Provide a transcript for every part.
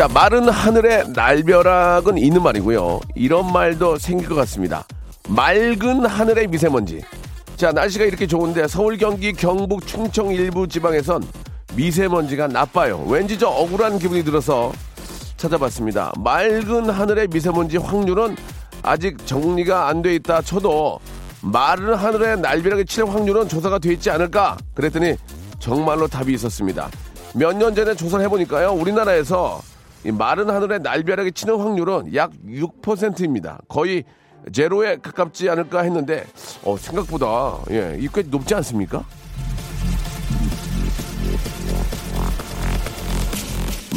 자, 마른 하늘에 날벼락은 있는 말이고요. 이런 말도 생길 것 같습니다. 맑은 하늘의 미세먼지. 자, 날씨가 이렇게 좋은데 서울, 경기, 경북, 충청 일부 지방에선 미세먼지가 나빠요. 왠지 저 억울한 기분이 들어서 찾아봤습니다. 맑은 하늘의 미세먼지 확률은 아직 정리가 안 돼 있다 쳐도 마른 하늘에 날벼락이 칠 확률은 조사가 돼 있지 않을까? 그랬더니 정말로 답이 있었습니다. 몇 년 전에 조사를 해보니까요. 우리나라에서 이 마른 하늘에 날벼락이 치는 확률은 약 6%입니다. 거의 제로에 가깝지 않을까 했는데 어, 생각보다 예, 이꽤 높지 않습니까?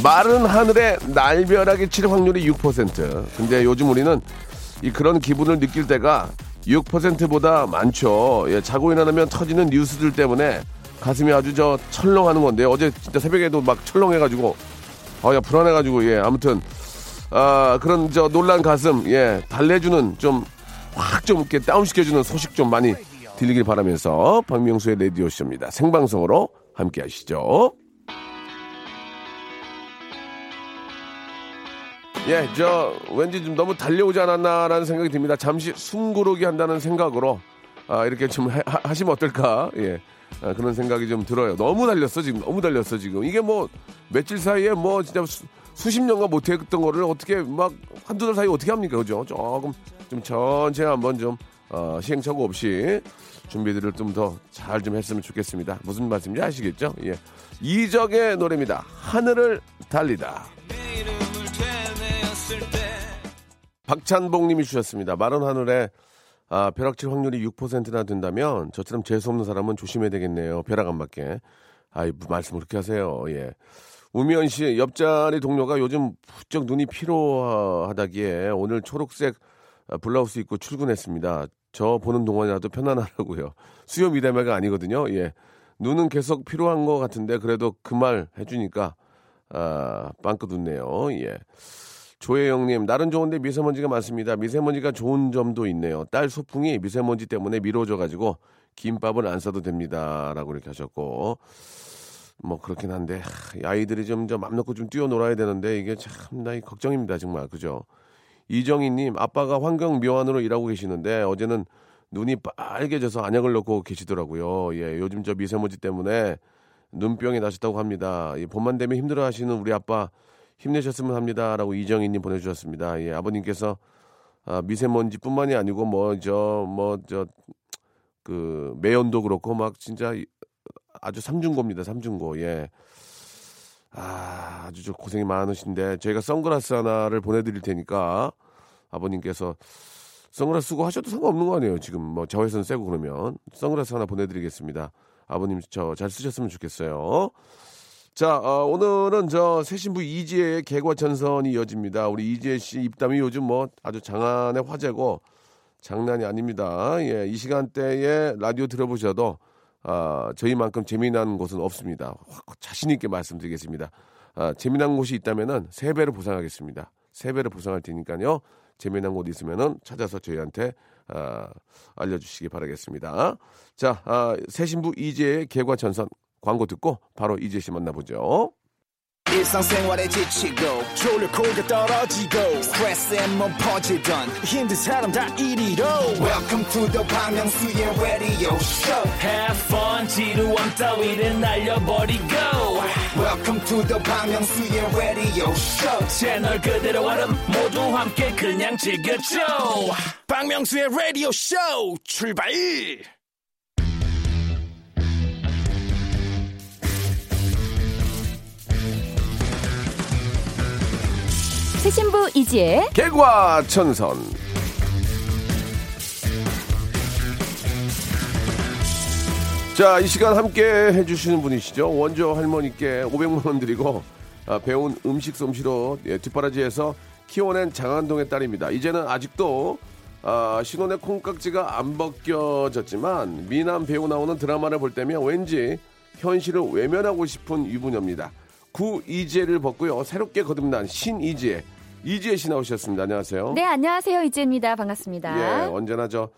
마른 하늘에 날벼락이 칠 확률이 6%. 근데 요즘 우리는 이 그런 기분을 느낄 때가 6%보다 많죠. 예, 자고 일어나면 터지는 뉴스들 때문에 가슴이 아주 저 철렁하는 건데 어제 진짜 새벽에도 막 철렁해가지고 아, 야, 불안해가지고, 예, 아무튼, 아, 그런 저 놀란 가슴, 예, 달래주는 좀, 확 좀 이렇게 다운 시켜주는 소식 좀 많이 들리길 바라면서 박명수의 레디오 쇼입니다. 생방송으로 함께 하시죠. 예, 저, 왠지 좀 너무 달려오지 않았나라는 생각이 듭니다. 잠시 숨 고르기 한다는 생각으로, 아, 이렇게 좀 하, 하시면 어떨까, 예. 아, 그런 생각이 좀 들어요. 너무 달렸어, 지금. 너무 달렸어, 지금. 이게 뭐, 며칠 사이에 뭐, 진짜 수, 십 년간 못했던 거를 어떻게 막 한두 달 사이 에 어떻게 합니까? 그죠? 조금 좀 천천히 한번 좀, 어, 시행착오 없이 준비들을 좀 더 잘좀 했으면 좋겠습니다. 무슨 말씀인지 아시겠죠? 예. 이적의 노래입니다. 하늘을 달리다. 박찬봉 님이 주셨습니다. 마른 하늘에 아, 벼락칠 확률이 6%나 된다면 저처럼 재수없는 사람은 조심해야 되겠네요. 벼락 안 맞게. 아이, 뭐 말씀을 그렇게 하세요. 예. 우미연 씨, 옆자리 동료가 요즘 부쩍 눈이 피로하다기에 오늘 초록색 블라우스 입고 출근했습니다. 저 보는 동안이라도 편안하라고요. 수요 미담회가 아니거든요. 예. 눈은 계속 필요한 것 같은데 그래도 그 말 해주니까 아, 빵긋 웃네요. 예. 조혜영님, 날은 좋은데 미세먼지가 많습니다. 미세먼지가 좋은 점도 있네요. 딸 소풍이 미세먼지 때문에 미뤄져가지고 김밥을 안 싸도 됩니다. 라고 이렇게 하셨고. 뭐 그렇긴 한데 아이들이 좀맘 놓고 좀 뛰어놀아야 되는데 이게 참나 걱정입니다 정말 그죠 이정희님 아빠가 환경 묘안으로 일하고 계시는데 어제는 눈이 빨개져서 안약을 넣고 계시더라고요 예 요즘 저 미세먼지 때문에 눈병이 나셨다고 합니다 예, 봄만 되면 힘들어하시는 우리 아빠 힘내셨으면 합니다라고 이정희님 보내주셨습니다. 예, 아버님께서 아, 미세먼지뿐만이 아니고 뭐 저 뭐 저 그 매연도 그렇고 막 진짜 아주 삼중고입니다. 삼중고. 예. 아, 아주 좀 고생이 많으신데 저희가 선글라스 하나를 보내드릴 테니까 아버님께서 선글라스 쓰고 하셔도 상관없는 거 아니에요. 지금 뭐 자외선 쐬고 그러면 선글라스 하나 보내드리겠습니다. 아버님 저 잘 쓰셨으면 좋겠어요. 자, 어, 오늘은 저 새신부 이지혜의 개과천선이 이어집니다. 우리 이지혜 씨 입담이 요즘 뭐 아주 장안의 화제고 장난이 아닙니다. 예, 이 시간대에 라디오 들어보셔도 아, 저희만큼 재미난 곳은 없습니다. 자신 있게 말씀드리겠습니다. 아, 재미난 곳이 있다면은 세 배를 보상하겠습니다. 세 배를 보상할 테니까요. 재미난 곳 있으면은 찾아서 저희한테 아, 알려주시기 바라겠습니다. 자, 아, 새신부 이재의 개과천선 광고 듣고 바로 이재 씨 만나보죠. 일상생활에 지치고, 졸려 코가 떨어지고, 스트레스에 몸 퍼지던, 힘든 사람 다 이리로. welcome to the Bang Myung-soo's radio show. Have fun 지루함 따위를 날려버리고. Welcome to the Bang Myung-soo's radio show. 채널 그대로 얼음 모두 함께 그냥 즐겨줘. 박명수의 라디오 쇼 출발 새 신부 이지혜 개과천선 자, 이 시간 함께 해주시는 분이시죠. 원조 할머니께 500만 원 드리고 아, 배운 음식 솜씨로 예, 뒷바라지에서 키워낸 장안동의 딸입니다. 이제는 아직도 아, 신혼의 콩깍지가 안 벗겨졌지만 미남 배우 나오는 드라마를 볼 때면 왠지 현실을 외면하고 싶은 유부녀입니다. 구이지혜를 벗고요. 새롭게 거듭난 신이지혜. 이지혜 씨 나오셨습니다. 안녕하세요. 네, 안녕하세요. 이지혜입니다. 반갑습니다. 예, 언제나 저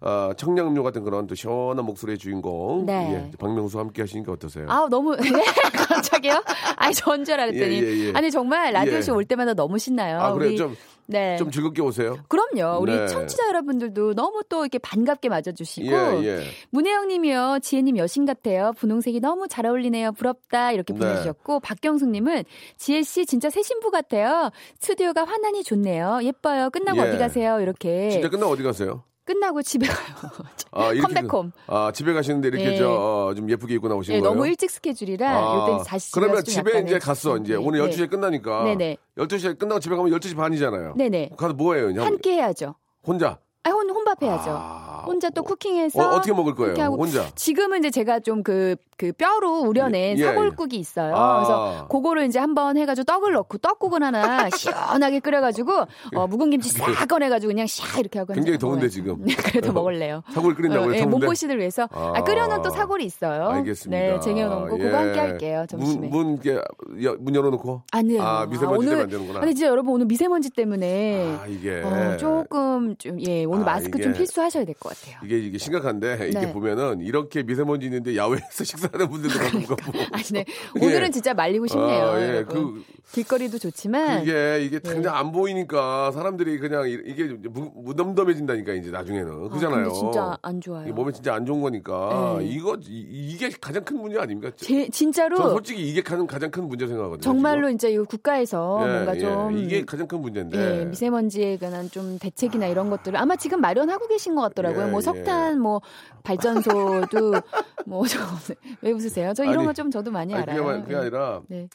어, 청량음료 같은 그런 또 시원한 목소리의 주인공 네. 예, 박명수 함께 하시니까 어떠세요? 아 너무 네 갑자기요? 아니 전줄 알았더니 예, 예, 예. 아니 정말 라디오 쇼 예. 올 때마다 너무 신나요. 아, 그래요? 좀, 네. 좀 즐겁게 오세요. 그럼요. 우리 네. 청취자 여러분들도 너무 또 이렇게 반갑게 맞아주시고 예, 예. 문혜영님이요, 지혜님 여신 같아요. 분홍색이 너무 잘 어울리네요. 부럽다 이렇게 네. 보내주셨고 박경숙님은 지혜 씨 진짜 새 신부 같아요. 스튜디오가 환하니 좋네요. 예뻐요. 끝나고 예. 어디 가세요? 이렇게 진짜 끝나고 어디 가세요? 끝나고 집에 가요. 아, 이렇게 컴백홈. 그- 아, 집에 가시는데 이렇게 예. 저, 어, 좀 예쁘게 입고 나오신 네, 거예요? 너무 일찍 스케줄이라 아, 요때 다시 집에 그러면 집에 약간의 이제 갔어. 이제 네, 오늘 네. 12시에 끝나니까. 네네. 12시에 끝나고 집에 가면 12시 반이잖아요. 네네. 가서 뭐 해요? 그냥 함께 해야죠. 혼자. 아, 혼, 혼밥 해야죠. 아, 혼자 또 어, 쿠킹해서. 어, 어떻게 먹을 거예요? 혼자. 지금은 이제 제가 좀 그, 그 뼈로 우려낸 예, 예. 사골국이 있어요. 아. 그래서 그거를 이제 한번 해가지고 떡을 넣고 떡국은 하나 시원하게 끓여가지고 어, 묵은 김치 싹 꺼내가지고 그냥 샤 이렇게 하고 굉장히 더운데, 먹어야죠. 지금. 네, 그래도 먹을래요. 사골 끓인다고요? 어, 예? 몸보신을 위해서. 아, 아. 끓여놓은 또 사골이 있어요. 알겠습니다. 네, 쟁여놓은 거 그거 예. 함께 할게요. 점심에. 문, 문, 문 열어놓고? 안 돼요. 아, 미세먼지 오늘, 때문에 안 되는구나. 아니 진짜 여러분 오늘 미세먼지 때문에 아, 이게. 어, 조금 좀 예 오늘 아, 마스크 좀 필수하셔야 될 것 같아요. 이게 이게 심각한데 이게 네. 보면은 이렇게 미세먼지 있는데 야외에서 식사하는 분들도 가끔 가고 아니 네 오늘은 진짜 말리고 싶네요. 아, 예. 그 길거리도 좋지만 이게 이게 네. 당장 안 보이니까 사람들이 그냥 이- 이게 무- 무덤덤해진다니까 이제 나중에는 아, 그잖아요. 근데 진짜 안 좋아요. 몸에 진짜 안 좋은 거니까 네. 이거 이, 게 가장 큰 문제 아닙니까? 제, 진짜로 전 솔직히 이게 가장 가장 큰 문제 생각하거든요. 정말로 이제 이 국가에서 지금. 예, 뭔가 예, 좀 이게 가장 큰 문제인데 예, 미세먼지에 관한 좀 대책이나 이런 것들을 아마 지금 마련하고 계신 것 같더라고요. 예, 뭐 예. 석탄 뭐 발전소도 뭐저왜 웃으세요? 저 이런 거 좀 저도 많이 아니, 알아요. 그게, 말- 그게 예. 아니라 네.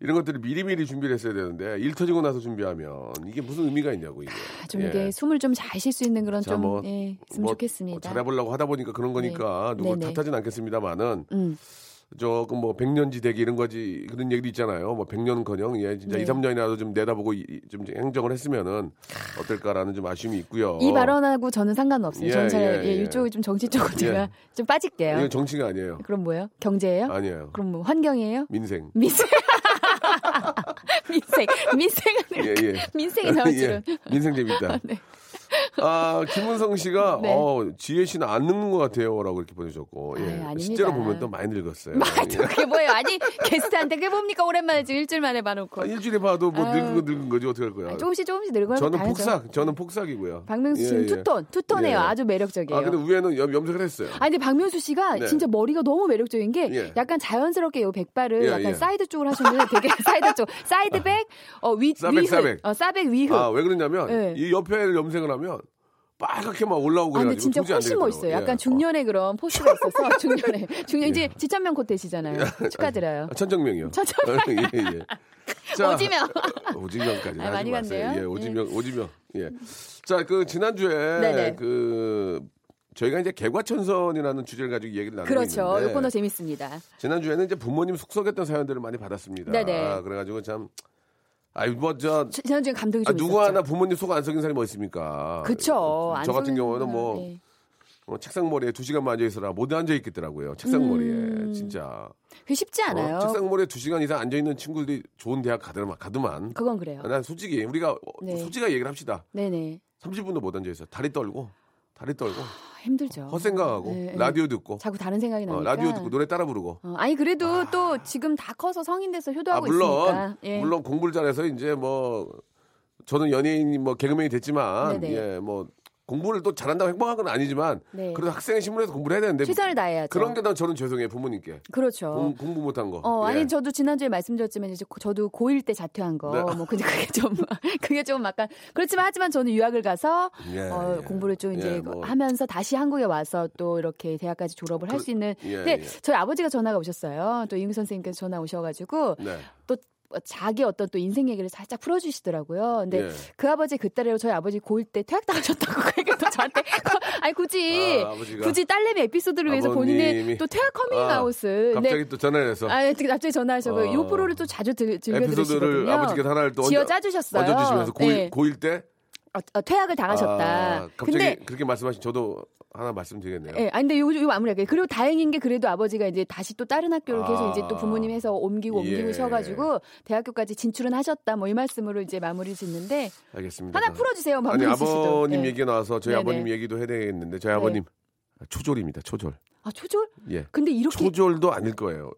이런 것들을 미리미리 준비를 했어야 되는데 일 터지고 나서 준비하면 이게 무슨 의미가 있냐고 이게. 아, 좀 예. 이게 숨을 좀 잘 쉴 수 있는 그런 자, 좀 뭐, 예, 있으면 뭐 좋겠습니다. 잘해보려고 하다 보니까 그런 거니까 누구 네네. 탓하진 않겠습니다만은 음. 조금 뭐 백년지 대기 이런 거지 그런 얘기도 있잖아요. 뭐 백년커녕 예 진짜 네. 이 2, 3년이라도 좀 내다보고 이- 좀 행정을 했으면은 어떨까라는 좀 아쉬움이 있고요. 이 발언하고 저는 상관없어요. 예, 저는 잘 예, 예, 예. 이쪽이 좀 정치 쪽으로 예. 제가 좀 빠질게요. 이건 정치가 아니에요. 그럼 뭐예요? 경제예요? 아니에요. 그럼 뭐 환경이에요? 민생. 민생. 민생. 민생은 예, 예. 줄은. 예, 민생 재밌다. 아, 김은성 씨가, 네. 어, 지혜 씨는 안 늙는 것 같아요. 라고 이렇게 보내주셨고, 예. 아유. 실제로 보면 또 많이 늙었어요. 맞아. 그게 뭐예요? 아니, 게스트한테 그게 뭡니까? 오랜만에 지금 일주일 만에 봐놓고. 아, 일주일에 봐도 뭐 아유. 늙은 거 늙은 거지, 어떻게 할 거야. 아니, 조금씩 조금씩 늙어요. 저는 다르죠. 폭삭, 저는 폭삭이고요. 박명수 씨는 예, 예. 투톤, 투톤해요. 예. 아주 매력적이에요. 아, 근데 위에는 염, 염색을 했어요. 아니 근데 박명수 씨가 네. 진짜 머리가 너무 매력적인 게 예. 약간 자연스럽게 요 백발을 예, 약간 예. 사이드 쪽으로 하셨는데 되게 사이드 쪽 사이드백 어 위 싸백, 위흑 싸백. 어 싸백 위흑 아, 왜 그러냐면, 예. 이 옆에 염색을 하면 빨갛게 막 올라오고 아, 근데 그래가지고 진짜 훨씬. 멋있어요. 예. 약간 중년의 그런 포스가 있어서 중년의 중년 이제 지천명 코트시잖아요. 축하드려요. 아, 천정명이요. 천정명. 예, 예. 자, 오지명. 오지명까지 아, 많이. 갔네요. 예, 오지명, 오지명. 예. 자, 그 지난주에 네네. 그 저희가 이제 개과천선이라는 주제를 가지고 얘기를 나누고 그렇죠. 있는데 이 코너 재밌습니다. 지난주에는 이제 부모님 속썩였던 사연들을 많이 받았습니다. 네네. 아, 그래가지고 참 아이 뭐저 지- 지난주에 감동이 아, 좀 누구 있었죠. 하나 부모님 속 안 썩인 사람이 뭐 있습니까? 그쵸. 저 같은 안 경우는 뭐 네. 어, 책상 머리에 두 시간만 앉아 있어라 못 앉아 있겠더라고요. 책상 머리에 음. 진짜. 그게 쉽지 않아요. 어, 책상 머리에 두 시간 이상 앉아 있는 친구들이 좋은 대학 가더만 가더만. 그건 그래요. 난 솔직히 우리가 어, 네. 솔직하게 얘기를 합시다. 네네. 30분도 못 앉아 있어. 다리 떨고 다리 떨고 아, 힘들죠. 헛생각하고 네, 네. 라디오 듣고 자꾸 다른 생각이 어, 나니까. 라디오 듣고 노래 따라 부르고. 어, 아니 그래도 또 지금 다 커서 성인 돼서 아 효도하고 물론 있으니까. 예. 물론 공부를 잘해서 이제 뭐 저는 연예인 뭐 개그맨이 됐지만 네네. 예 뭐 공부를 또 잘한다고 행복한 건 아니지만 네. 그래도 학생의 신분에서 공부를 해야 되는데 최선을 다해야죠. 그런 게 난 저는 죄송해요 부모님께 그렇죠. 공, 공부 못한 거. 어, 예. 아니 저도 지난주에 말씀드렸지만 이제 고- 저도 고1 때 자퇴한 거. 네. 뭐 근데 그게 좀 그게 좀 약간 그렇지만 하지만 저는 유학을 가서 예, 어, 예. 공부를 좀 이제 예, 뭐. 하면서 다시 한국에 와서 또 이렇게 대학까지 졸업을 할 그- 수 있는 예, 근데 예. 저희 아버지가 전화가 오셨어요. 또 이웅 선생님께서 전화 오셔 가지고 네. 또 자기 어떤 또 인생 얘기를 살짝 풀어주시더라고요. 근데 예. 그 아버지 그때로 저희 아버지 고1 때 퇴학당하셨다고 그 얘기도 저한테 아니 굳이 아. 굳이 딸내미 에피소드를 위해서 아버님이. 본인의 또 퇴학 커밍아웃을 아, 갑자기 또 전화를 해서 아, 네, 갑자기 전화하셔서 어. 이 프로를 또 자주 들, 에피소드를 즐겨들으시거든요. 아버지께서 하나를 또 지어 짜주셨어요. 얹어주시면서 고1 네. 고1 때 어, 어, 퇴학을 당하셨다. 아, 갑자기 근데 그렇게 말씀하신 저도 하나 말씀드리겠네요. 예, 아니 근데 요, 요 마무리할게요. 그리고 다행인 게 그래도 아버지가 이제 다시 또 다른 학교를 계속 아. 이제 또 부모님 해서 옮기고 옮기고 예. 셔가지고 대학교까지 진출은 하셨다. 뭐 이 말씀으로 이제 마무리 짓는데 알겠습니다. 하나 풀어주세요. 아니. 아버님 예. 얘기 나와서 저희 네네. 아버님 얘기도 해야 되겠는데 저희 네. 아버님 초졸입니다. 초졸. 아 초졸? 예. 근데 이렇게 초졸도 아닐 거예요.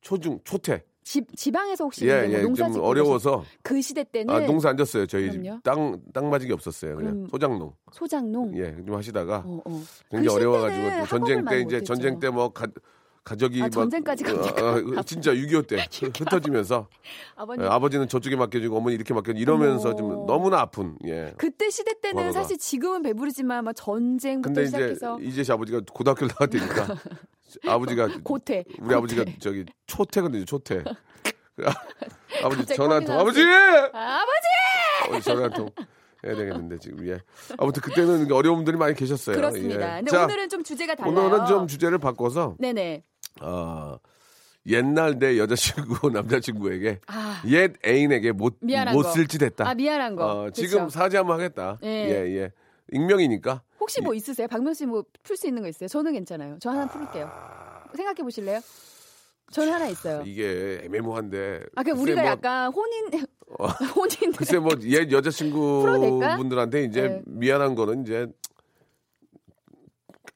초중 초퇴. 지, 지방에서 혹시 예, 이제 뭐 예. 농사 좀 어려워서 그 시대 때는 아, 농사 안 졌어요. 저희 집 그럼요. 땅, 땅 맞은 게 없었어요. 그냥 소장농. 소장농. 예, 좀 하시다가 어, 어. 굉장히 그 어려워가지고 전쟁 때 이제. 전쟁 때뭐 가, 가족이 아, 막- 전쟁까지 갑니까? 어, 어, 진짜 6.25 때 흩어지면서 아버님 예, 아버지는 저쪽에 맡겨주고 어머니 이렇게 맡겨 이러면서 어머. 좀 너무나 아픈 예. 그때 시대 때는 과거가. 사실 지금은 배부르지만 막 전쟁부터 근데 이제 시작해서 이제 아버지가 고등학교를 나왔다니까 아버지가 고퇴. 우리 아버지가 저기 초퇴거든요 초퇴 아버지 전화 한 통. 아버지 아, 아버지! 아버지 전화 한통 해야 되겠는데 지금 예 아무튼 그때는 어려움들이 많이 계셨어요 그렇습니다. 예. 근데 자, 오늘은 좀 주제가 달라요. 오늘은 좀 주제를 바꿔서 네네. 어, 옛날 내 여자친구 남자친구에게 아. 옛 애인에게 못, 못 거. 쓸짓 했다 아 미안한 거. 어? 지금 사죄 한번 하겠다 예. 예 예. 익명이니까 혹시 뭐 있으세요? 박명수 씨 뭐 풀 수 있는 거 있어요? 저는 괜찮아요. 저 하나 풀을게요. 생각해 보실래요? 저는 하나 있어요. 이게 애매모호한데 아, 그 우리가 뭐- 약간 혼인 혼인 글쎄 뭐옛 여자친구? 분들한테 이제 네. 미안한 거는 이제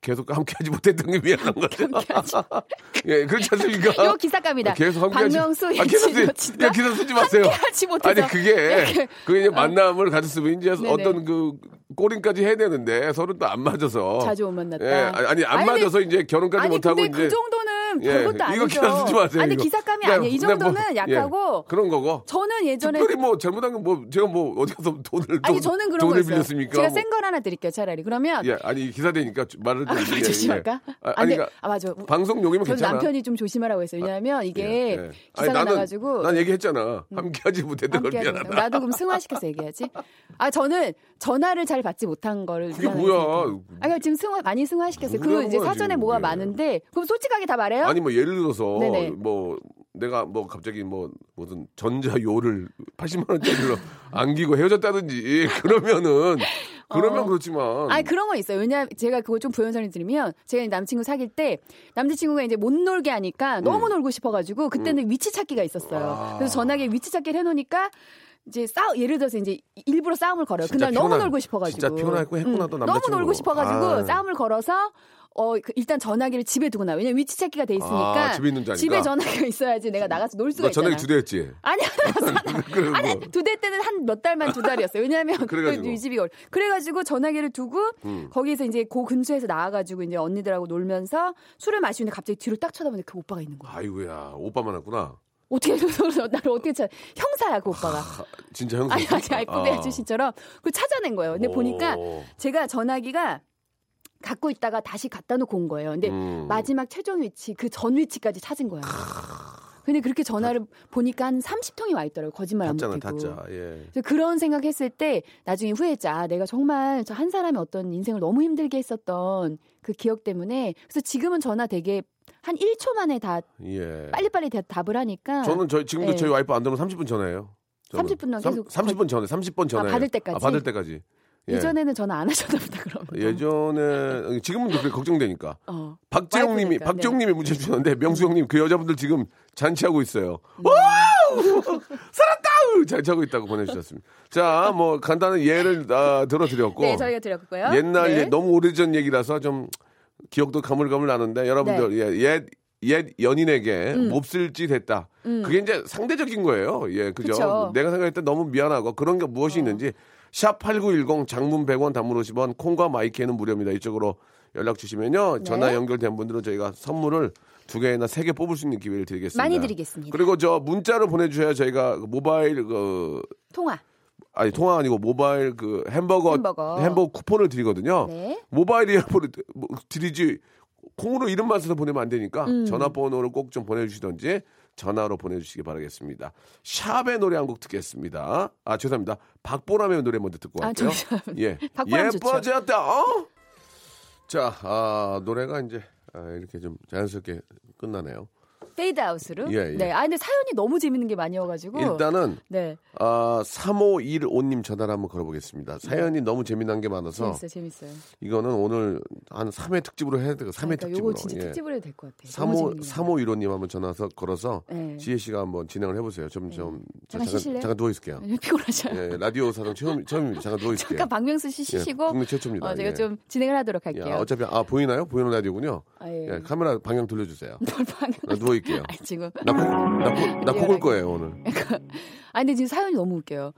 계속 함께하지 못했던 게 미안한 거죠. 함께하지. 예, 그렇지 않습니까? 요 기사감이다. 계속 함께하지. 박명수 아, 계속 쓰- 여친과 야, 기사 쓰지 마세요. 함께하지 못해서 아니 그게 이렇게. 그게 이제 만남을 가졌으면 이제 네네. 어떤 그 꼬린까지 해야 되는데 서로 또 안 맞아서 자주 못 만났다. 예, 아니 안 아니, 근데- 맞아서 이제 결혼까지 아니 못 하고 근데 이제 그 정도는 예, 별것도 이거 아니죠. 기사 쓰지 마세요. 아니 이거. 기사감이 그냥- 아니에요. 이 뭐- 정도는 예, 약하고 그런 거고. 저는 예전에 특별히 뭐 잘못한 건 뭐 제가 뭐 어디 가서 돈을 아니 돈- 저는 그런 돈을. 빌렸습니까? 제가 뭐. 센걸 하나 드릴게요. 차라리 그러면 예, 아니 기사 되니까 말을 아, 좀- 그걸 예, 조심할까? 예. 아, 아, 아니 그러니까 아 맞아. 방송 용이면 저는 괜찮아. 남편이 좀 조심하라고 했어요. 왜냐하면 이게 예, 예. 기사가 아니, 나는, 나가지고 음. 난 얘기했잖아. 함께하지 못했던 걸 미안하다. 거. 나도 그럼 승화시켜서 얘기하지. 아 저는 전화를 잘 받지 못한 거를 그게 미안하게 뭐야. 생각해요. 아 그러니까 지금 승화 많이 승화시켰어요. 그 뭐라는 이제 사전에. 뭐가 예. 많은데 그럼 솔직하게 다 말해 요? 아니 뭐 예를 들어서 네네. 뭐 내가 뭐 갑자기 뭐 무슨 전자요를 80만 원짜리로 안기고 헤어졌다든지 그러면은 그러면 어. 그렇지만 아니 그런 건 있어요. 왜냐 제가 그거 좀 부연설을 드리면 제가 남친구 사귈 때 남자친구가 이제 못 놀게 하니까 너무 음. 놀고 싶어가지고 그때는 위치 찾기가 있었어요. 아. 그래서 전화기에 위치 찾기를 해놓으니까 이제 싸우 예를 들어서 이제 일부러 싸움을 걸어요. 그날 너무 피곤하- 놀고 싶어가지고 진짜 피곤했고 했구나, 또 너무 남자친구. 놀고 싶어가지고 아. 싸움을 걸어서 어그 일단 전화기를 집에 두고 나. 왜냐면 위치 찾기가 돼 있으니까 아, 집에 있는? 집에 전화기가 있어야지 내가 나가서 놀 수가 너 있잖아. 전화기 두 대였지. 아니 아니 뭐. 두대 때는 한 몇 달만 두 달이었어요. 왜냐하면 그래가지고. 그 집이 걸. 그래가지고 전화기를 두고 음. 거기서 이제 그 근처에서 나와가지고 이제 언니들하고 놀면서 술을 마시는데 갑자기 뒤로 딱 쳐다보는데 그 오빠가 있는 거야. 아이고야 오빠만 왔구나. 어떻게 나를 어떻게 찾? 형사야 그 오빠가. 아, 진짜 형사. 아니 아니 알프데 아저씨처럼 그 찾아낸 거예요. 근데 오. 보니까 제가 전화기가 갖고 있다가 다시 갖다 놓고 온 거예요. 근데 음. 마지막 최종 위치 그 전 위치까지 찾은 거야. 근데 그렇게 전화를 보니까 한 30통이 와 있더라고요. 거짓말 안 못하고. 타짜. 예. 그래서 그런 생각했을 때 나중에 후회했자 아, 내가 정말 저 한 사람의 어떤 인생을 너무 힘들게 했었던 그 기억 때문에 그래서 지금은 전화 되게 한 1초 만에 다 예. 빨리빨리 다 답을 하니까 저는 저희 지금도 예. 저희 와이프 안 들으면 30분 전화해요. 저는. 30분 동안 삼- 계속 30 분 전에 30번 전에 받을 때까지? 아, 받을 때까지. 예. 예전에는 전화 안 하셨나 보다 그러면 예전에 지금은 그렇게 걱정되니까. 어. 박재용 님이 와이프니까, 네. 박재용 님이 문자 주셨는데 명수 형님 그 여자분들 지금 잔치하고 있어요. 음. 와우 살았다 잔치하고 있다고 보내주셨습니다. 자 뭐 간단한 예를 아, 들어드렸고 네 저희가 드렸고요 옛날 네. 예, 너무 오래전 얘기라서 좀 기억도 가물가물 나는데 여러분들 네. 예, 옛, 옛 연인에게 음. 몹쓸 짓 했다. 그게 이제 상대적인 거예요. 예, 그죠? 그쵸. 내가 생각할 때 너무 미안하고 그런 게 무엇이 있는지 샵8910 장문 100원 단문 50원 콩과 마이크는 무료입니다. 이쪽으로 연락 주시면요. 전화 네. 연결된 분들은 저희가 선물을 두 개나 세 개 뽑을 수 있는 기회를 드리겠습니다. 많이 드리겠습니다. 그리고 저 문자로 보내주셔야 저희가 그 모바일 그 통화 아니 통화 아니고 모바일 그 햄버거 햄버거. 쿠폰을 드리거든요. 네. 모바일 이어폰을 뭐 드리지 콩으로 이름만 써서 보내면 안 되니까 음. 전화번호를 꼭 좀 보내주시던지 전화로 보내주시기 바라겠습니다. 샵의 노래 한 곡 듣겠습니다. 아 죄송합니다. 박보람의 노래 먼저 듣고 아, 갈게요. 잠시만요. 예. 예뻐졌다. 어? 자, 아, 노래가 이제 아, 이렇게 좀 자연스럽게 끝나네요. 페이드 아웃으로. 예, 예. 네. 아 근데 사연이 너무 재밌는 게 많이어가지고. 일단은 네. 아, 3515님 전화를 한번 걸어보겠습니다. 사연이 너무 재미난 게 많아서 재밌어요, 재밌어요. 이거는 오늘 한 3회 특집으로 해야 되고 3회 그러니까 특집으로. 요거 진짜 특집으로 해도 될 것 같아요. 35, 너무 재밌는 거. 3515님 한번 전화서 걸어서 네. 지혜 씨가 한번 진행을 해보세요. 좀, 좀. 저 잠깐 쉬실래요? 잠깐 누워있을게요. 피곤하셔요. 예, 라디오 사상 처음, 처음 잠깐 누워있을게요. 잠깐 박명수 씨 예, 쉬시고 국내 최초입니다. 어, 제가 예. 좀 진행을 하도록 할게요. 야, 어차피, 아, 보이나요? 보이는 라디오군요. 아, 예. 예, 카메라 방향 돌려주세요. 뭘 방금- 나 누워있게 요. 아니, 지금 나, 코, 나, 코, 나 코골 거예요, 오늘. 아 근데 지금 사연이 너무 웃겨요.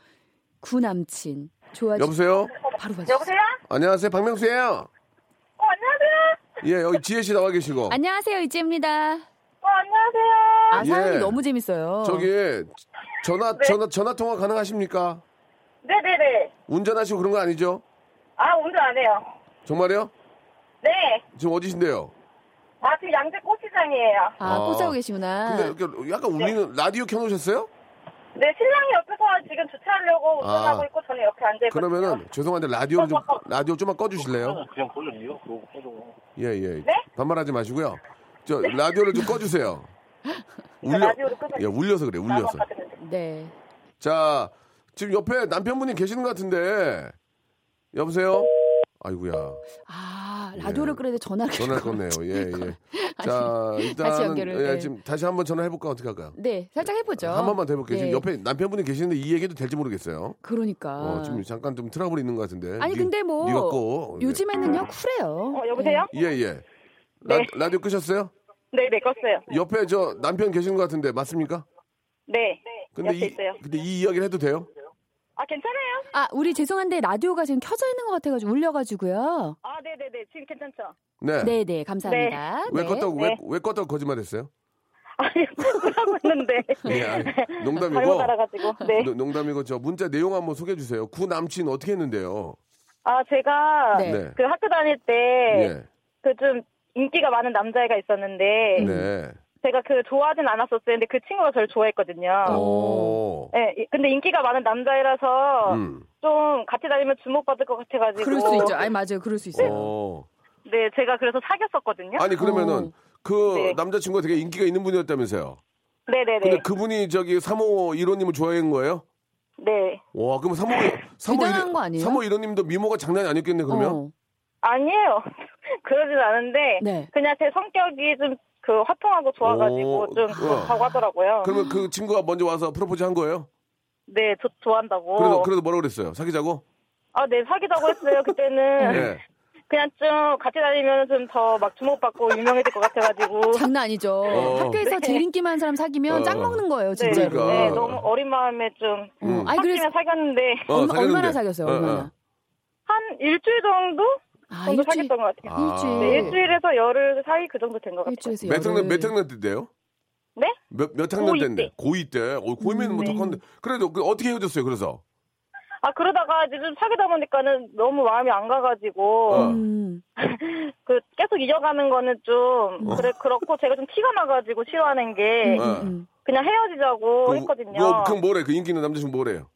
구 남친 좋아지 여보세요? 바로 봐주세요. 여보세요? 안녕하세요, 박명수예요 어, 안녕하세요. 예, 여기 지혜 씨 나와 계시고. 안녕하세요 이지입니다. 어, 안녕하세요. 아 사연이 예. 너무 재밌어요. 저기, 전화, 전화, 전화 통화 가능하십니까? 네네네. 운전하시고 그런 거 아니죠? 아, 운전 안 해요. 정말요? 네. 지금 어디신데요? 아, 지금 양재 꽃 시장이에요. 아, 아. 꽃 사고 계시구나. 근데 이렇게 약간 울리는 라디오 켜놓으셨어요? 네, 신랑이 옆에서 지금 주차하려고 운전하고 아. 있고 저는 옆에 앉아 있거든요. 그러면은 죄송한데 라디오 좀 라디오 좀만 꺼주실래요? 그냥 걸렸네요. 그거 꺼줘. 예 예. 네? 반말하지 마시고요. 저 라디오를 좀 꺼주세요. 울려. 예 울려서 그래 울려서. 네. 자 지금 옆에 남편분이 계시는 것 같은데 여보세요. 아이구야 아 라디오를 끌어야 돼 전화를. 전화. 끊네요. 예 예. 자 연결을, 예, 네. 지금 다시 한번 전화 해 볼까 어떻게 할까요? 네, 살짝 해 보죠. 한 번만 더 해볼게요. 지금 네. 옆에 남편분이 계시는데 이 얘기도 될지 모르겠어요. 그러니까. 어, 지금 잠깐 좀 트러블이 있는 것 같은데. 아니 니- 근데 뭐 꺼. 네. 요즘에는요 쿨해요. 어, 여보세요? 예, 예. 라, 네. 라디오 끄셨어요? 네, 네, 껐어요. 옆에 저 남편 계시는 것 같은데 맞습니까? 네. 근데 옆에 이 있어요. 근데 이 이야기를 해도 돼요? 아, 괜찮아요? 아 우리 죄송한데 라디오가 지금 켜져 있는 것 같아가지고 울려가지고. 아, 네네네. 지금 괜찮죠? 네. 네네 감사합니다. 왜 네. 껐다고 네. 왜, 왜 껐다고 거짓말 했어요? 아니, 하고 있는데. 예, 아니, 농담이고. 잘못 알아가지고. 네. 노- 농담이고 저 문자 내용 한번 소개해 주세요. 구 남친 어떻게 했는데요? 아, 제가 네. 네. 그 학교 다닐 때 예. 그좀 인기가 많은 남자애가 있었는데 네. 제가 그 좋아하진 않았었어요. 근데 그 친구가 저를 좋아했거든요. 오. 네, 이- 근데 인기가 많은 남자애라서 음. 좀 같이 다니면 주목받을 것 같아가지고. 그럴 수 있죠. 아니 맞아요. 그럴 수 있어요. 어. 네, 제가 그래서 사귀었었거든요. 아니 그러면은 어. 그 네. 남자친구가 되게 인기가 있는 분이었다면서요? 네네네. 근데 그분이 저기 3호 1호님을 좋아한 거예요? 네. 와, 그럼 3호 3호 대단한 거 아니에요? 3호 1호님도 미모가 장난이 아니었겠네 그러면? 어. 아니에요. 그러진 않은데 네. 그냥 제 성격이 좀 그 화통하고 좋아가지고 오, 좀 어. 그렇다고 하더라고요. 그러면 그 친구가 먼저 와서 프로포즈 한 거예요? 네, 저 좋아한다고. 그래서 그래서 뭐라고 그랬어요? 사귀자고? 아, 네, 사귀자고 했어요. 그때는 예. 그냥 좀 같이 다니면 좀 더 막 주목받고 유명해질 것 같아가지고. 장난 아니죠. 어. 학교에서 제일 인기 많은 사람 사귀면 어. 짱 먹는 거예요, 네, 진짜로. 그러니까. 네, 너무 어린 마음에 좀 음. 아니 그래서 사귀었는데 어, 얼마. 얼마나 사귀었어요? 어, 얼마나? 어. 한 일주일 정도 아, 정도 일주일, 사귀었던 것 같아요. 아. 일주일. 네, 일주일에서 열흘 사이 그 정도 된 것 같아요. 일주일에서 몇 학년 몇. 학년 때인데요? 네? 몇, 몇 학년 고2 때인데? 때. 고2 때. 어, 고2면 뭐 네. 더 컸는데. 그래도 그 어떻게 헤어졌어요, 그래서? 아 그러다가 이제 좀 사귀다 보니까는 너무 마음이 안 가가지고 어. 음. 그 계속 이어가는 거는 좀 그래 그렇고 제가 좀 티가 나가지고 싫어하는 게 어. 음. 그냥 헤어지자고 그, 했거든요. 뭐, 그럼 뭐래? 그 인기 있는 남자친구 뭐래요?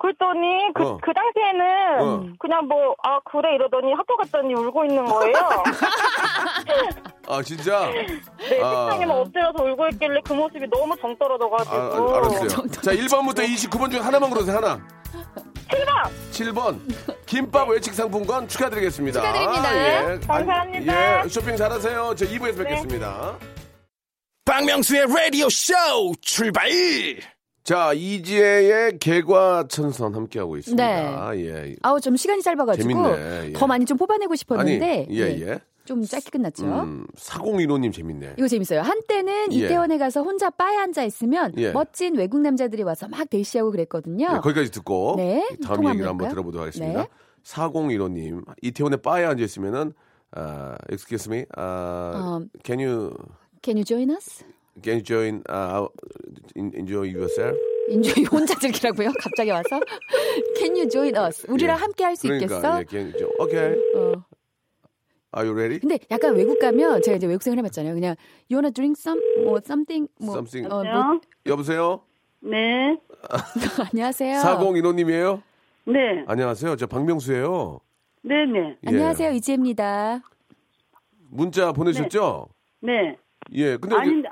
그랬더니 그, 어. 그 당시에는 어. 그냥 뭐 아 그래 이러더니 학교 갔더니 울고 있는 거예요. 아, 진짜? 네, 아. 책상에 막 엎드려서 울고 있길래 그 모습이 너무 정 떨어져가지고. 아, 아, 알았어요. 자, 1번부터 29번 중에 하나만 그러세요, 하나. 7번! 7번. 김밥 외식 상품권 축하드리겠습니다. 축하드립니다. 예. 감사합니다. 아, 예, 쇼핑 잘하세요. 저 2부에서 네. 뵙겠습니다. 박명수의 라디오 쇼 출발! 자, 이지혜의 개과천선 함께하고 있습니다. 네. 예. 아우 좀 시간이 짧아가지고 재밌네, 예. 더 많이 좀 뽑아내고 싶었는데 아니, 예, 네, 예. 좀 짧게 끝났죠. 음, 4015님 재밌네. 이거 재밌어요. 한때는 예. 이태원에 가서 혼자 바에 앉아 있으면 예. 멋진 외국 남자들이 와서 막 대시하고 그랬거든요. 네, 거기까지 듣고 네, 다음 얘기를 한번? 들어보도록 하겠습니다. 네. 4015님 이태원에 바에 앉아 있으면은 아, excuse me, 아, 음. can you Can you join us? Can you join uh, enjoy yourself? 인조이 혼자 즐기라고요? 갑자기 와서 Can you join us? 우리랑 예. 함께 할 수 그러니까 있겠어? 예, can you join- 오케이. 어. Are you ready? 근데 약간 외국 가면 제가 이제 외국 생활 해봤잖아요. 그냥 you wanna drink some 뭐 something 뭐 Something. 어, 뭐, 여보세요? 여보세요? 네. 안녕하세요. 사공인호님이에요? 네. 안녕하세요. 저 박명수예요. 네네. 예. 안녕하세요 이지혜입니다. 문자 보내셨죠? 네. 예. 근데 여기-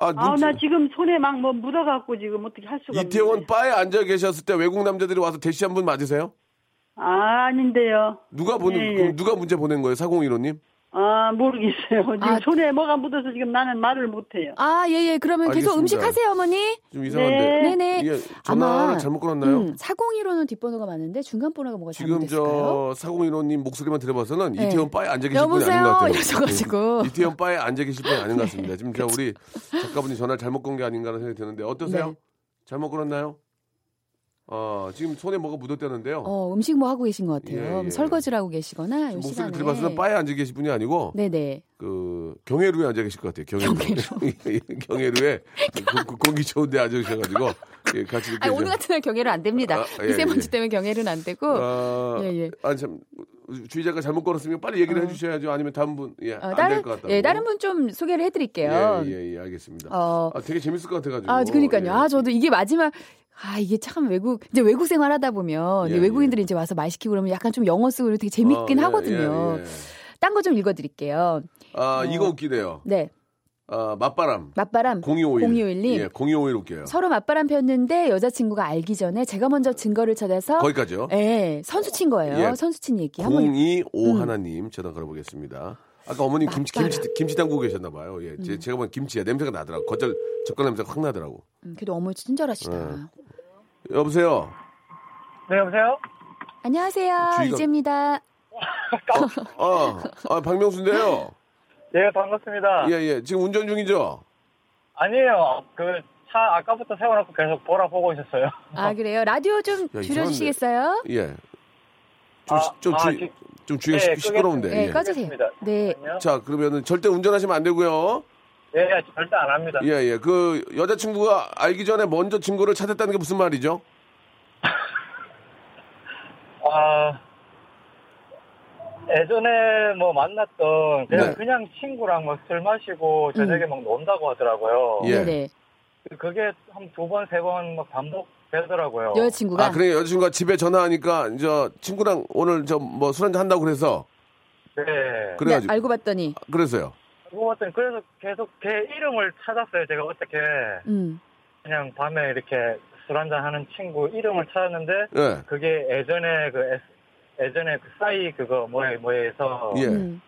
아, 아, 문자, 나 지금 손에 막 뭐 묻어갖고 지금 어떻게 할 수가 이태원 없는데. 바에 앉아 계셨을 때 외국 남자들이 와서 대시 한 분 맞으세요? 아, 아닌데요. 누가 보낸 예, 예. 누가 문자 보낸 거예요? 사공인호님? 아, 모르겠어요. 지금 아. 손에 뭐가 묻어서 지금 나는 말을 못해요. 아 예 예 그러면 계속 알겠습니다. 음식 하세요 어머니. 좀 이상한데. 네. 네네. 예, 전화를 아마, 잘못 걸었나요? 음, 401호는 뒷번호가 많은데 중간 번호가 뭐가 지금 잘못됐을까요? 저 사공인호님 목소리만 들어봐서는 네. 이태원 바에 앉아 계실 분이 아닌 것 같아요. 이러셔가지고 예, 이태원 바에 앉아 계실 분이 아닌 것 같습니다. 지금 제가 우리 작가분이 전화를 잘못 건 게 아닌가라는 생각이 드는데 어떠세요? 네. 잘못 걸었나요? 어, 지금 손에 뭐가 묻었다는데요. 어, 음식 뭐 하고 계신 것 같아요. 예, 예. 설거지를 하고 계시거나 이 목소리 시간에. 들어봐서는 바에 앉아 계실 분이 아니고 네네. 그 경회루에 앉아 계실 것 같아요. 경회루. 경회루에 고- 고- 공기 좋은 데 앉아 계셔 가지고 예, 같이 이렇게 아 오늘 같은 날 경애는 안 됩니다. 아, 예, 미세먼지 예. 때문에 경애는 안 되고. 아, 예, 예. 아니 참 주의자가 잘못 걸었으면 빨리 얘기를 해주셔야죠. 아니면 다음 분 예, 어, 안될 다른 것 같다고. 예 다른 분 좀 소개를 해드릴게요. 예, 예, 예, 알겠습니다. 어, 아, 되게 재밌을 것 같아가지고. 아 그러니까요. 예. 아 저도 이게 마지막. 아 이게 참 외국 이제 외국 생활하다 보면 이제 예, 외국인들이 이제 와서 말 시키고 그러면 약간 좀 영어 쓰고 되게 재밌긴 아, 예, 하거든요. 예, 예. 딴거 좀 읽어드릴게요. 아, 어. 이거 웃기네요. 네, 아, 맞바람. 맞바람 0251. 0251님. 예, 0251 웃겨요. 서로 맞바람 폈는데 여자친구가 알기 전에 제가 먼저 증거를 찾아서 거기까지요. 예, 선수 친 거예요. 예. 선수 친 얘기. 한번 025 음. 하나님 전화 걸어보겠습니다. 아까 어머님 김치. 김치 김치 담그고 계셨나 봐요. 예, 음. 제, 제가 보면 김치야 냄새가 나더라고. 겉절 젓갈 냄새가 확 나더라고. 음, 그래도 어머니 친절하시다. 예. 여보세요. 네, 여보세요? 안녕하세요. 주의가- 이재입니다. 아, 아 박명수인데요. 예, 반갑습니다. 예, 예. 지금 운전 중이죠? 아니에요. 그 차 아까부터 세워놓고 계속 보라 보고 있었어요. 아 그래요. 라디오 좀 야, 줄여주시겠어요? 예. 좀, 아, 시- 좀 아, 주의, 지- 좀 주의가 예, 시- 시끄러운데. 네, 예. 꺼주세요. 네. 자, 그러면은 절대 운전하시면 안 되고요. 예, 예, 절대 안 합니다. 예, 예. 그 여자친구가 알기 전에 먼저 증거를 찾았다는 게 무슨 말이죠? 아, 예전에 뭐 만났던 그냥, 네. 그냥 친구랑 막 술 마시고 저녁에 막 논다고 하더라고요. 예. 네네. 그게 한 두 번, 세 번 막 반복되더라고요. 여자친구가 아, 그래 여자친구가 집에 전화하니까 저 친구랑 오늘 저 뭐 술 한잔 한다고 그래서 네. 그래가지고 네, 알고 봤더니 그래서요. 그거 같은 그래서 계속 걔 이름을 찾았어요. 제가 어떻게 음. 그냥 밤에 이렇게 술 한잔 하는 친구 이름을 찾았는데 예. 그게 예전에 그 S- 예전에 그 싸이 그거 뭐에 뭐에서 예. 음.